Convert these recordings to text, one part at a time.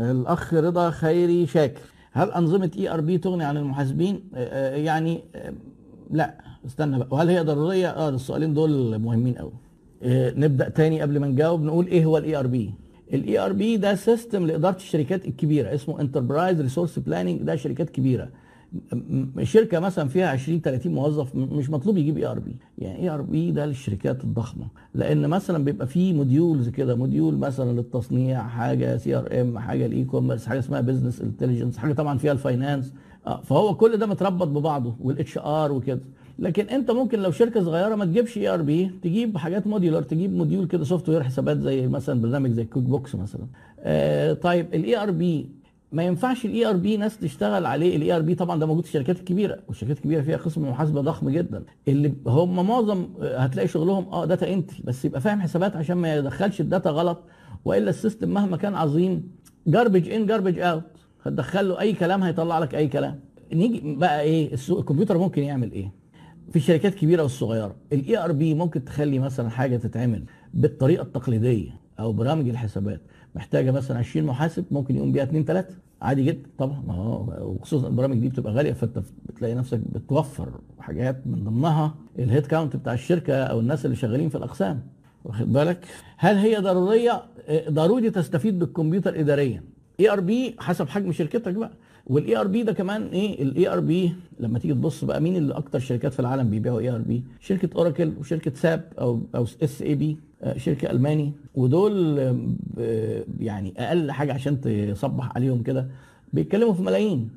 الأخ رضا خيري شاكر. هل أنظمة ERP تغني عن المحاسبين؟ آه، آه، يعني آه، لا. استنى بقى. وهل هي ضرورية؟ آه السؤالين دول مهمين قوي نبدأ تاني قبل ما نجاوب. نقول إيه هو ال ERP ال ERP ده system لإدارة الشركات الكبيرة اسمه enterprise resource planning ده شركات كبيرة. شركة مثلا فيها 20 30 موظف مش مطلوب يجيب اي ار بي يعني اي ار بي ده للشركات الضخمة. لأن مثلا بيبقى فيه modules كده module مثلا للتصنيع حاجة CRM حاجة ال e-commerce حاجة اسمها business intelligence حاجة طبعا فيها ال finance آه، فهو كل ده متربط ببعضه وال HR وكده. لكن أنت ممكن لو شركة صغيرة ما تجيبش ERP تجيب حاجات modular تجيب module كده software حسابات زي مثلا برنامج زي QuickBooks مثلا. آه طيب ال ERP ما ينفعش ال ERP ناس تشتغل عليه. ال ERP طبعا ده موجود في الشركات الكبيرة والشركات الكبيرة فيها قسم محاسبة ضخم جدا. اللي هم معظم آه، هتلاقي شغلهم آه data entry بس يبقى فاهم حسابات عشان ما يدخلش ال data غلط وإلا ال system مهما كان عظيم garbage in garbage out هتدخل له أي كلام هيطلع لك أي كلام. نيجي بقى إيه؟ السوق الكمبيوتر ممكن يعمل إيه؟ في الشركات الكبيرة والصغيرة ال ERP ممكن تخلي مثلا حاجة تتعمل بالطريقة التقليدية أو برامج الحسابات. محتاجة مثلا 20 محاسب ممكن يقوم بيها 2 3 عادي جدا طبعا. ما هو وخصوصا البرامج دي بتبقى غالية فأنت بتلاقي نفسك بتوفر حاجات من ضمنها ال head count بتاع الشركة أو الناس اللي شغالين في الأقسام. واخد بالك؟ هل هي ضرورية؟ ضروري تستفيد بالكمبيوتر اداريا. ERP حسب حجم شركتك بقى. وال ERP ده كمان إيه؟ ال ERP لما تيجي تبص بقى مين اللي أكتر شركات في العالم بيبيعوا ERP شركة أوراكل وشركة ساب أو أو SAP شركة ألماني. ودول ب- يعني أقل حاجة عشان تصبح عليهم كده بيتكلموا في ملايين.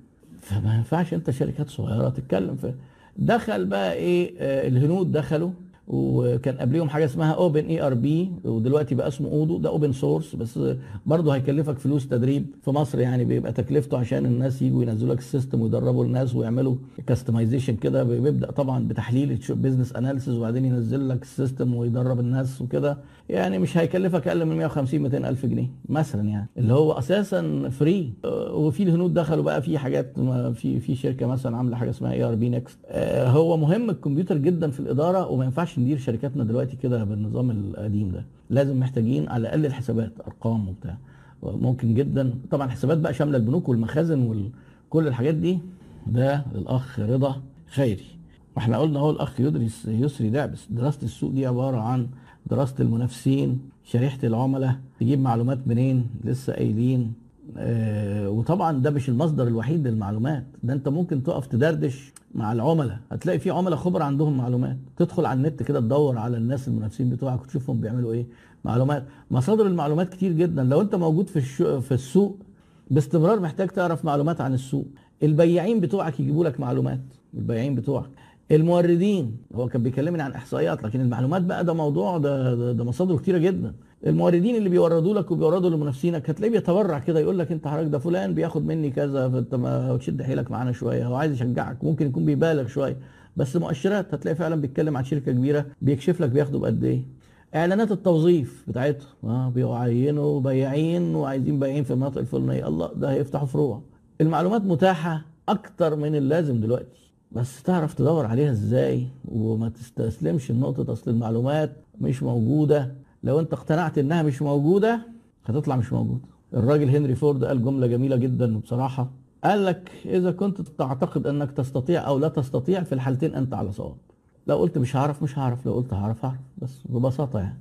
فما ينفعش أنت شركات صغيرة تتكلم في دخل بقى إيه؟ آه، الهنود دخلوا وكان قبليهم حاجة اسمها OpenERP ودلوقتي بقى اسمه Odoo ده open source بس برضه هيكلفك فلوس تدريب في مصر. يعني بيبقى تكلفته عشان الناس يجوا ينزلوا لك ال system ويدربوا الناس ويعملوا customization كده. بيبدأ طبعا بتحليل business analysis وبعدين ينزل لك ال system ويدرب الناس وكده. يعني مش هيكلفك أقل من 150 200 ألف جنيه مثلا يعني. اللي هو أساسا free وفي الهنود دخلوا بقى في حاجات في في شركة مثلا عاملة حاجة اسمها ERPNext هو مهم الكمبيوتر جدا في الإدارة وما ينفعش ندير شركاتنا دلوقتي كده بالنظام القديم ده. لازم محتاجين على الأقل الحسابات أرقام وبتاع. ممكن جدا. طبعا حسابات بقى شاملة البنوك والمخازن وكل الحاجات دي. ده للأخ رضا خيري. وإحنا قلنا هو الأخ يدرس يسري دعبس دراسة السوق دي عبارة عن دراسة المنافسين شريحة العملاء تجيب معلومات منين؟ لسه قايلين. آه وطبعا ده مش المصدر الوحيد للمعلومات. ده انت ممكن تقف تدردش مع العملاء. هتلاقي في عملاء خبر عندهم معلومات. تدخل على النت كده تدور على الناس المنافسين بتوعك وتشوفهم بيعملوا إيه. معلومات. مصادر المعلومات كتير جدا. لو انت موجود في الشو في السوق باستمرار محتاج تعرف معلومات عن السوق. البياعين بتوعك يجيبوا لك معلومات. البياعين بتوعك. الموردين. هو كان بيكلمني عن إحصائيات لكن المعلومات بقى ده موضوع ده ده, ده مصادره كتيرة جدا. الموردين اللي بيوردوا لك وبيوردوا لمنافسينك هتلاقيه بيتبرع كده يقول لك أنت حضرتك ده فلان بياخد مني كذا فأنت ما تشد حيلك معانا شوية هو عايز يشجعك ممكن يكون بيبالغ شوية. بس مؤشرات هتلاقي فعلا بيتكلم عن شركة كبيرة بيكشف لك بياخدوا بقد إيه. إعلانات التوظيف بتاعتهم آه بيعينوا بياعين وعايزين بياعين في المناطق الفلانية. الله ده هيفتحوا فروع. المعلومات متاحة أكتر من اللازم دلوقتي. بس تعرف تدور عليها إزاي وما تستسلمش النقطة أصل المعلومات مش موجودة. لو أنت اقتنعت إنها مش موجودة هتطلع مش موجودة. الراجل هنري فورد قال جملة جميلة جدا بصراحة. قال لك إذا كنت تعتقد إنك تستطيع أو لا تستطيع في الحالتين أنت على صواب. لو قلت مش هعرف مش هعرف. لو قلت هعرف هعرف. بس ببساطة يعني.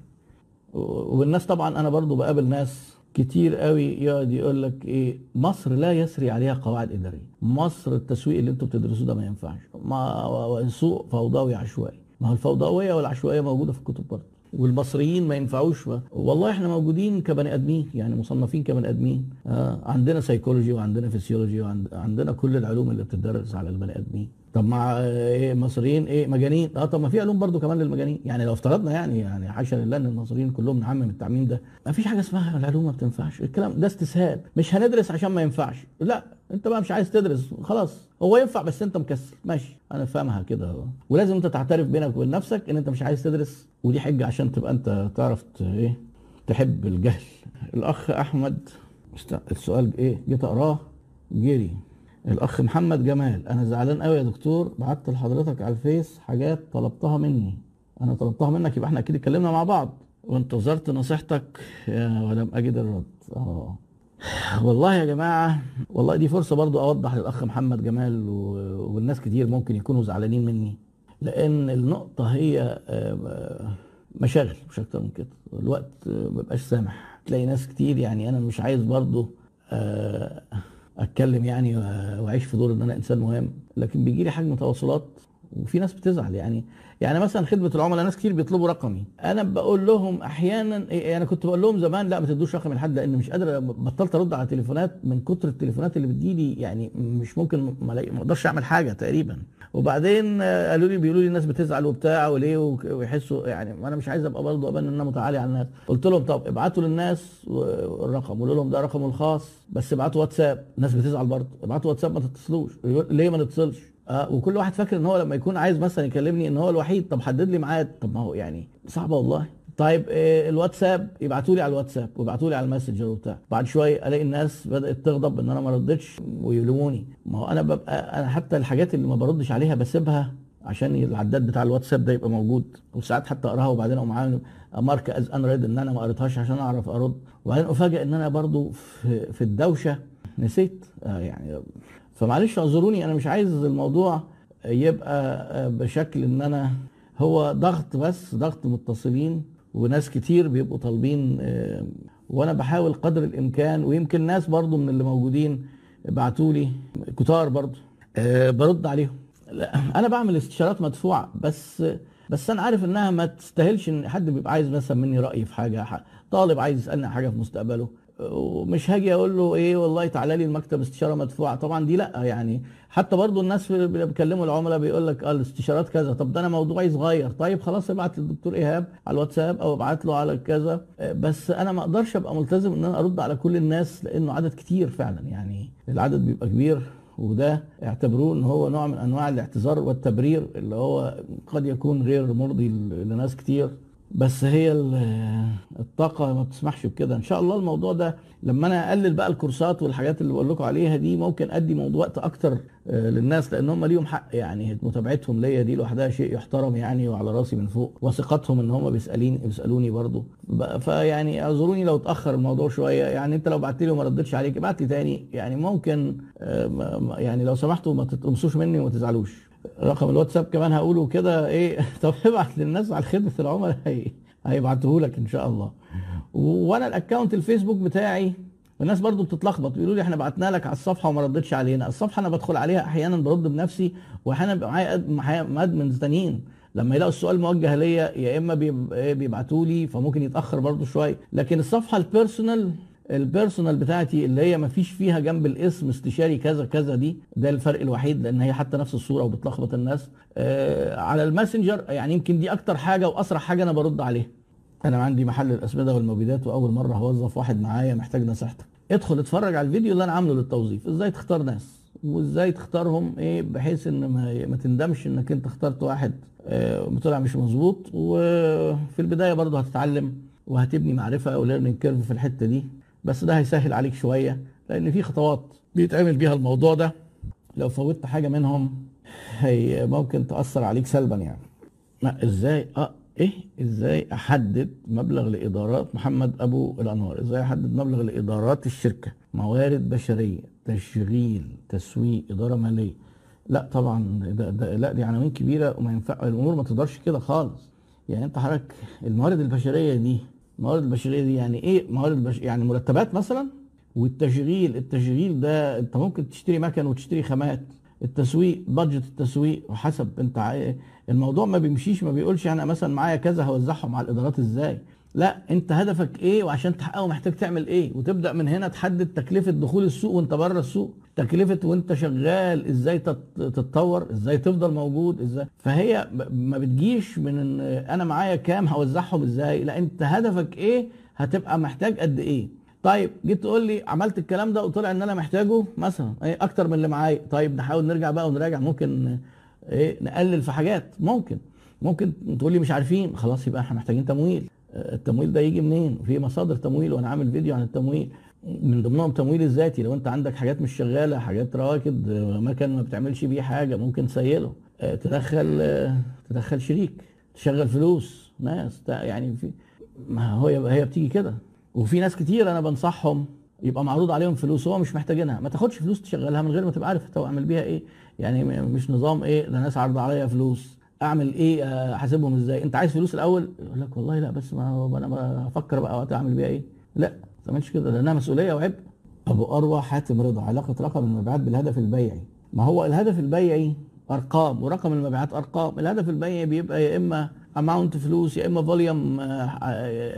والناس طبعا أنا برضو بقابل ناس كتير قوي يقعد يقول لك إيه مصر لا يسري عليها قواعد إدارية. مصر التسويق اللي أنتوا بتدرسوه ده ما ينفعش. ما سوق فوضوي عشوائي. ما هو الفوضوية والعشوائية موجودة في الكتب برضه. والمصريين ما ينفعوش ف... والله إحنا موجودين كبني آدمين يعني مصنفين كبني آدمين. آه عندنا سيكولوجي وعندنا فسيولوجي وعندنا كل العلوم اللي بتدرس على البني آدمين. طب مع إيه مصريين إيه مجانين؟ آه طب ما في علوم برضو كمان للمجانين. يعني لو افترضنا يعني يعني حاشا لله ان المصريين كلهم نعمم التعميم ده ما فيش حاجة اسمها العلوم ما بتنفعش. الكلام ده استسهال. مش هندرس عشان ما ينفعش. لا انت بقى مش عايز تدرس خلاص. هو ينفع بس انت مكسل. ماشي. أنا فاهمها كده ولازم انت تعترف بينك وبين نفسك إن انت مش عايز تدرس ودي حجة عشان تبقى انت تعرف إيه تحب الجهل. الأخ أحمد السؤال إيه؟ جيت أقراه جري. الأخ محمد جمال أنا زعلان قوي يا دكتور بعت لحضرتك على الفيس حاجات طلبتها مني. أنا طلبتها منك يبقى إحنا أكيد اتكلمنا مع بعض. وانتظرت نصيحتك ولم أجد الرد. آه. والله يا جماعة والله دي فرصة برضو أوضح للأخ محمد جمال والناس كتير ممكن يكونوا زعلانين مني. لأن النقطة هي آه، مشاغل مش أكتر من كده. الوقت آه، مبقاش سامح. تلاقي ناس كتير يعني أنا مش عايز برضو آه، أتكلم يعني و- وأعيش في دور إن أنا إنسان مهم. لكن بيجي لي حجم تواصلات وفي ناس بتزعل يعني. يعني مثلا خدمة العملاء ناس كتير بيطلبوا رقمي. أنا بقول لهم أحيانا أنا كنت بقول لهم زمان لا ما تدوش رقمي لحد لأن مش قادر بطلت أرد على تليفونات من كتر التليفونات اللي بتجيلي يعني مش ممكن ما أقدرش أعمل حاجة تقريبا. وبعدين قالوا لي بيقولوا لي الناس بتزعل وبتاع وليه ويحسوا يعني وأنا مش عايز أبقى برضه أبان إن أنا متعالي على الناس. قلت لهم طب ابعتوا للناس الرقم. قولوا لهم ده رقمه الخاص بس ابعتوا واتساب. الناس بتزعل برضه. ابعتوا واتساب ما تتصلوش. ليه ما نتصلش؟ آه وكل واحد فاكر إن هو لما يكون عايز مثلا يكلمني إن هو الوحيد طب حدد لي ميعاد. طب ما هو يعني صعبة والله. طيب آه الواتساب يبعتوا لي على الواتساب ويبعتوا لي على الماسنجر وبتاع. بعد شوية ألاقي الناس بدأت تغضب إن أنا ما ردتش ويلوموني ما هو أنا ببقى أنا حتى الحاجات اللي ما بردش عليها بسيبها عشان العداد بتاع الواتساب ده يبقى موجود. وساعات حتى أقراها وبعدين أقوم عامل mark as unread إن أنا ما قريتهاش عشان أعرف أرد. وبعدين أفاجئ إن أنا برضو في, في الدوشة نسيت. آه يعني فمعلش اعذروني أنا مش عايز الموضوع يبقى بشكل ان أنا هو ضغط بس ضغط متصلين وناس كتير بيبقوا طالبين آه، وأنا بحاول قدر الامكان ويمكن ناس برضو من اللي موجودين بعتوا لي كتار برضو آه، برد عليهم. لا أنا بعمل استشارات مدفوعة بس بس أنا عارف انها ما تستاهلش ان حد بيبقى عايز مثلا مني رأي في حاجة طالب عايز يسألني حاجة في مستقبله. ومش هاجي أقول له إيه والله تعالى لي المكتب استشاره مدفوعه. طبعا دي لا يعني حتى برضو الناس اللي بيكلموا العملاء بيقول لك آه الاستشارات كذا. طب ده أنا موضوعي صغير. طيب خلاص ابعت للدكتور ايهاب على الواتساب أو ابعت له على كذا. بس أنا ما أقدرش ابقى ملتزم ان أنا ارد على كل الناس لأنه عدد كتير فعلا. يعني العدد بيبقى كبير وده اعتبروه إن هو نوع من أنواع الاعتذار والتبرير اللي هو قد يكون غير مرضي لناس كتير. بس هي ال- الطاقة ما بتسمحش بكده. إن شاء الله الموضوع ده لما أنا أقلل بقى الكورسات والحاجات اللي بقول لكم عليها دي ممكن أدي موضوع وقت أكتر آه، للناس لأن هم ليهم حق. يعني متابعتهم ليا دي لوحدها شيء يحترم يعني وعلى راسي من فوق. وثقتهم إن هم بيسالين بيسألوني بقى- فيعني اعذروني لو اتأخر الموضوع شوية. يعني أنت لو بعت لي وما ردتش عليك ابعت لي تاني. يعني ممكن آه، يعني لو سمحتوا ما تتقمصوش مني وما تزعلوش. رقم الواتساب كمان هقوله كده إيه؟ طب ابعت للناس على خدمة العملاء. هي هيبعته لك إن شاء الله. وأنا ال account الفيسبوك بتاعي الناس برضو بتتلخبط بيقولوا لي إحنا بعتنا لك على الصفحة وما ردتش علينا. الصفحة أنا بدخل عليها أحيانا برد بنفسي وأحيانا بيبقى معايا admins تانيين. لما يلاقوا السؤال موجه ليا يا إما إيه بيبعتوا لي فممكن يتأخر برضو شوية. لكن الصفحة ال personal ال personal بتاعتي اللي هي ما فيش فيها جنب الاسم استشاري كذا كذا دي ده الفرق الوحيد لأن هي حتى نفس الصورة وبتلخبط الناس. آه على الماسنجر يعني يمكن دي أكتر حاجة وأسرع حاجة أنا برد عليها. أنا عندي محل الأسمدة والمبيدات وأول مرة هوظف واحد معايا محتاج نصيحتك. ادخل اتفرج على الفيديو اللي أنا عامله للتوظيف إزاي تختار ناس؟ وإزاي تختارهم؟ إيه؟ بحيث إن ما, ما تندمش إنك أنت اخترت واحد آه طلع مش مظبوط. وفي البداية برضه هتتعلم وهتبني معرفة و learning curve في الحتة دي. بس ده هيسهل عليك شوية لأن في خطوات بيتعمل بيها الموضوع ده. لو فوتت حاجة منهم هي ممكن تأثر عليك سلبا يعني. ما إزاي؟ آه إيه؟ إزاي أحدد مبلغ لإدارات محمد أبو الأنوار؟ إزاي أحدد مبلغ لإدارات الشركة؟ موارد بشرية تشغيل تسويق إدارة مالية. لا طبعا ده, ده لا دي عناوين كبيرة وما ينفع الأمور ما تقدرش كده خالص. يعني أنت حضرتك الموارد البشرية دي الموارد البشرية دي يعني إيه موارد بش... يعني مرتبات مثلا والتشغيل التشغيل ده أنت ممكن تشتري مكن وتشتري خامات التسويق بادجت التسويق وحسب أنت. الموضوع ما بيمشيش ما بيقولش أنا مثلا معايا كذا هوزعهم على الإدارات إزاي لا انت هدفك إيه وعشان تحققه محتاج تعمل إيه؟ وتبدأ من هنا تحدد تكلفة دخول السوق وانت بره السوق. تكلفة وانت شغال إزاي تت- تتطور إزاي تفضل موجود إزاي. فهي ما بتجيش من ان أنا معايا كام هوزعهم إزاي. لا انت هدفك إيه هتبقى محتاج قد إيه. طيب جيت تقول لي عملت الكلام ده وطلع ان أنا محتاجه مثلا إيه أكتر من اللي معايا. طيب نحاول نرجع بقى ونراجع. ممكن إيه نقلل في حاجات. ممكن. ممكن تقول لي مش عارفين. خلاص يبقى إحنا محتاجين تمويل. التمويل ده يجي منين؟ في مصادر تمويل وأنا عامل فيديو عن التمويل. من ضمنهم تمويل الذاتي. لو أنت عندك حاجات مش شغالة حاجات رواكد آه، مكان ما بتعملش بيه حاجة ممكن تسيله. آه، تدخل آه، تدخل شريك. تشغل فلوس ناس يعني في ما هو هي بتيجي كده. وفي ناس كتير أنا بنصحهم يبقى معروض عليهم فلوس هو مش محتاجينها. ما تاخدش فلوس تشغلها من غير ما تبقى عارف انت اعمل بيها إيه. يعني مش نظام إيه ده ناس عرض عليا فلوس. أعمل إيه آه، أحاسبهم إزاي؟ أنت عايز فلوس الأول؟ يقول لك والله لا بس ما أنا بفكر بقى وقت أعمل بيها إيه. لا ما تعملش كده لأنها مسؤولية وعبء. ابو اروى حاتم رضا علاقة رقم المبيعات بالهدف البيعي. ما هو الهدف البيعي أرقام ورقم المبيعات أرقام. الهدف البيعي بيبقى يا إما amount فلوس يا إما volume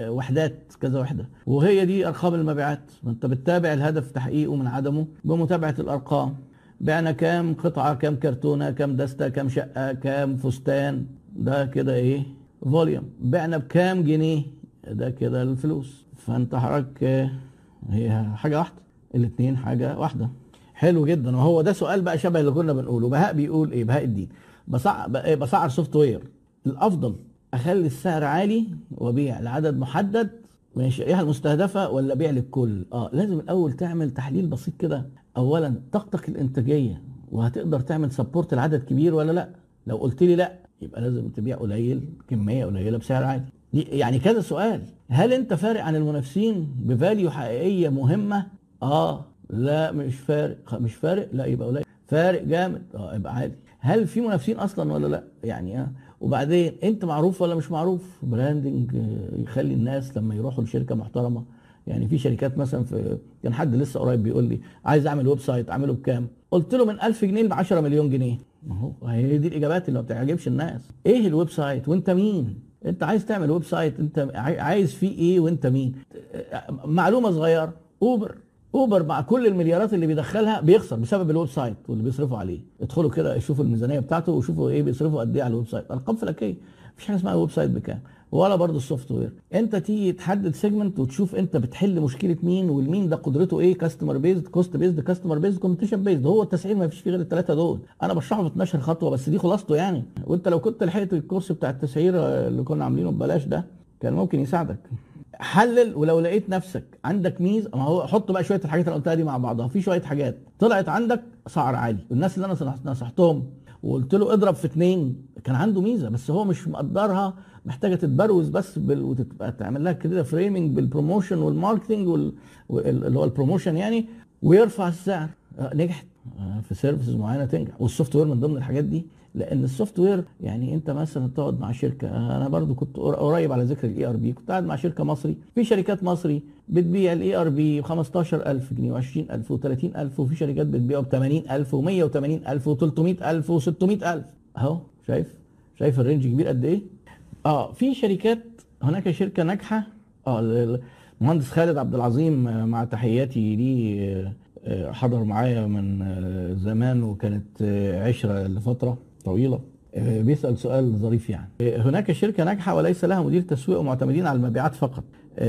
وحدات كذا وحدة. وهي دي أرقام المبيعات. ما أنت بتتابع الهدف تحقيقه من عدمه بمتابعة الأرقام. بعنا كام قطعة كام كرتونة كام دستة كام شقة كام فستان ده كده إيه؟ volume. بعنا بكام جنيه؟ ده كده الفلوس. فأنت حضرتك آه، هي حاجة واحدة الاثنين حاجة واحدة. حلو جدا. وهو ده سؤال بقى شبه اللي كنا بنقوله. بهاء بيقول إيه؟ بهاء الدين. بسع... بقى- إيه، بسعر software. الأفضل أخلي السعر عالي وأبيع لعدد محدد من الشريحه المستهدفة ولا أبيع للكل؟ آه لازم الأول تعمل تحليل بسيط كده. اولا طاقتك الإنتاجية وهتقدر تعمل support لعدد كبير ولا لأ؟ لو قلت لي لأ يبقى لازم تبيع قليل كمية قليلة بسعر عالي يعني كذا سؤال. هل أنت فارق عن المنافسين ب value حقيقية مهمة؟ آه. لا مش فارق. مش فارق؟ لا يبقى قليل. فارق جامد. آه يبقى عالي هل في منافسين أصلا ولا لأ؟ يعني آه. وبعدين أنت معروف ولا مش معروف؟ branding آه، يخلي الناس لما يروحوا لشركة محترمة يعني في شركات مثلا في كان حد لسه قريب بيقول لي عايز أعمل website أعمله بكام؟ قلت له من 1000 جنيه ل 10 مليون جنيه. ما هو هي دي الإجابات اللي ما بتعجبش الناس. إيه ال website؟ وأنت مين؟ أنت عايز تعمل website؟ أنت عاي- عايز فيه إيه وأنت مين؟ معلومة صغيرة. اوبر اوبر مع كل المليارات اللي بيدخلها بيخسر بسبب ال website واللي بيصرفوا عليه. ادخلوا كده شوفوا الميزانية بتاعته وشوفوا إيه بيصرفوا قد إيه على ال website. أرقام فلكية. مفيش حاجة اسمها website بكام. ولا برضه ال software. انت تيجي تحدد segment وتشوف انت بتحل مشكلة مين والمين ده قدرته إيه customer based cost based customer based competition based هو التسعير ما فيش فيه غير الثلاثه دول. أنا بشرحه في 12 خطوة بس دي خلاصته يعني. وانت لو كنت لحقت الكورس بتاع التسعير اللي كنا عاملينه ببلاش ده كان ممكن يساعدك. حلل ولو لقيت نفسك عندك ميز ما هو حط بقى شوية الحاجات اللي قلتها دي مع بعضها. في شوية حاجات. طلعت عندك سعر عالي. والناس اللي أنا نصح- نصحتهم وقلت له اضرب في اتنين كان عنده ميزة بس هو مش مقدرها محتاجة تتبروز بس بال... وتبقى تعمل لها كده framing بال promotion وال marketing وال... اللي هو ال promotion يعني ويرفع السعر. آه، نجحت. آه، في services معينة تنجح. وال software من ضمن الحاجات دي لأن ال software يعني أنت مثلا تقعد مع شركة أنا برضو كنت قر- قريب على ذكر ال ERP كنت قاعد مع شركة مصري. في شركات مصري بتبيع ال ERP ب 15000 جنيه و20000 و30000 وفي شركات بتبيعه ب 80000 و180000 و300000 و600000 أهو شايف؟ شايف ال range كبير قد إيه؟ آه في شركات هناك شركة ناجحة. آه ال- المهندس خالد عبد العظيم آه، مع تحياتي ليه آه، آه، حضر معايا من زمان وكانت عشرة لفترة طويلة. بيسأل سؤال ظريف يعني. هناك شركة ناجحة وليس لها مدير تسويق ومعتمدين على المبيعات فقط.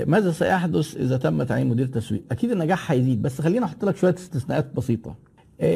ماذا سيحدث إذا تم تعيين مدير تسويق؟ أكيد النجاح هيزيد بس خليني أحط لك شوية استثناءات بسيطة.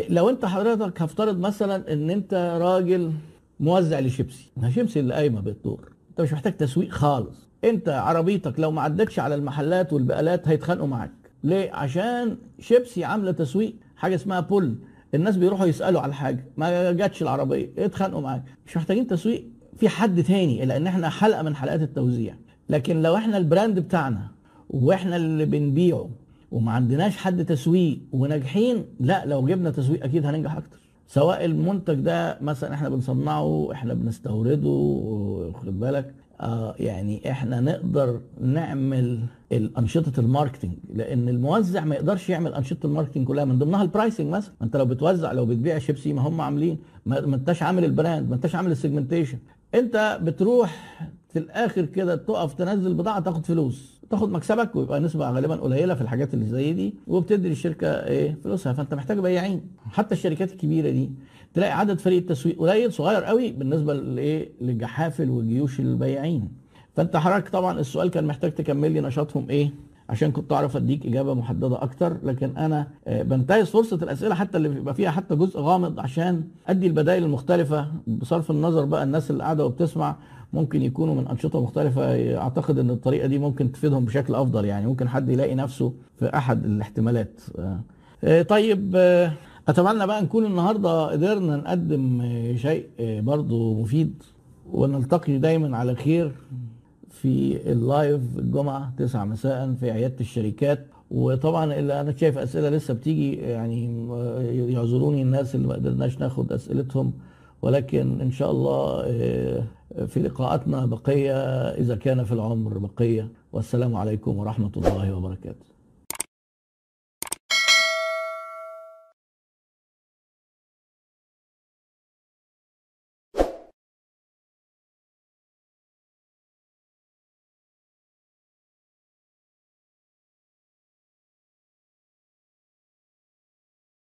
لو أنت حضرتك هفترض مثلا إن أنت راجل موزع لشيبسي. شيبسي اللي قايمة بالدور. انت مش محتاج تسويق خالص. انت عربيتك لو ما عدتش على المحلات والبقالات هيتخانقوا معاك. ليه؟ عشان شيبسي عاملة تسويق حاجة اسمها pull الناس بيروحوا يسألوا على حاجة. ما جاتش العربية اتخانقوا معاك. مش محتاجين تسويق في حد تاني لأن إحنا حلقة من حلقات التوزيع. لكن لو إحنا ال brand بتاعنا وإحنا اللي بنبيعه وما عندناش حد تسويق وناجحين لا لو جبنا تسويق أكيد هننجح أكتر. سواء المنتج ده مثلا إحنا بنصنعه إحنا بنستورده واخد بالك؟ آه يعني إحنا نقدر نعمل الأنشطة ال marketing لأن الموزع ما يقدرش يعمل أنشطة ال marketing كلها من ضمنها ال pricing مثلا. أنت لو بتوزع لو بتبيع شيبسي ما هم عاملين ما أنتش عامل ال brand ما أنتش عامل ال segmentation أنت بتروح في الآخر كده تقف تنزل بضاعة تاخد فلوس. تاخد مكسبك ويبقى نسبة غالبا قليلة في الحاجات اللي زي دي وبتدي للشركة إيه؟ فلوسها. فأنت محتاج بياعين حتى الشركات الكبيرة دي تلاقي عدد فريق التسويق قليل صغير قوي بالنسبة لإيه؟ للجحافل وجيوش البياعين فأنت حضرتك طبعا السؤال كان محتاج تكمل لي نشاطهم إيه؟ عشان كنت أعرف أديك إجابة محددة أكتر. لكن أنا آه، بنتهز فرصة الأسئلة حتى اللي بيبقى فيها حتى جزء غامض عشان أدي البدائل المختلفة بصرف النظر بقى الناس اللي قاعدة وبتسمع. ممكن يكونوا من أنشطة مختلفة. أعتقد إن الطريقة دي ممكن تفيدهم بشكل أفضل يعني. ممكن حد يلاقي نفسه في أحد الاحتمالات. آه. آه، طيب آه، أتمنى بقى نكون النهارده قدرنا نقدم شيء برضو مفيد. ونلتقي دايما على خير في اللايف الجمعة 9 مساء في عيادة الشركات. وطبعا اللي أنا شايف أسئلة لسه بتيجي يعني يعذروني الناس اللي ما قدرناش ناخد أسئلتهم. ولكن إن شاء الله آه، في لقاءاتنا بقية إذا كان في العمر بقية. والسلام عليكم ورحمة الله وبركاته.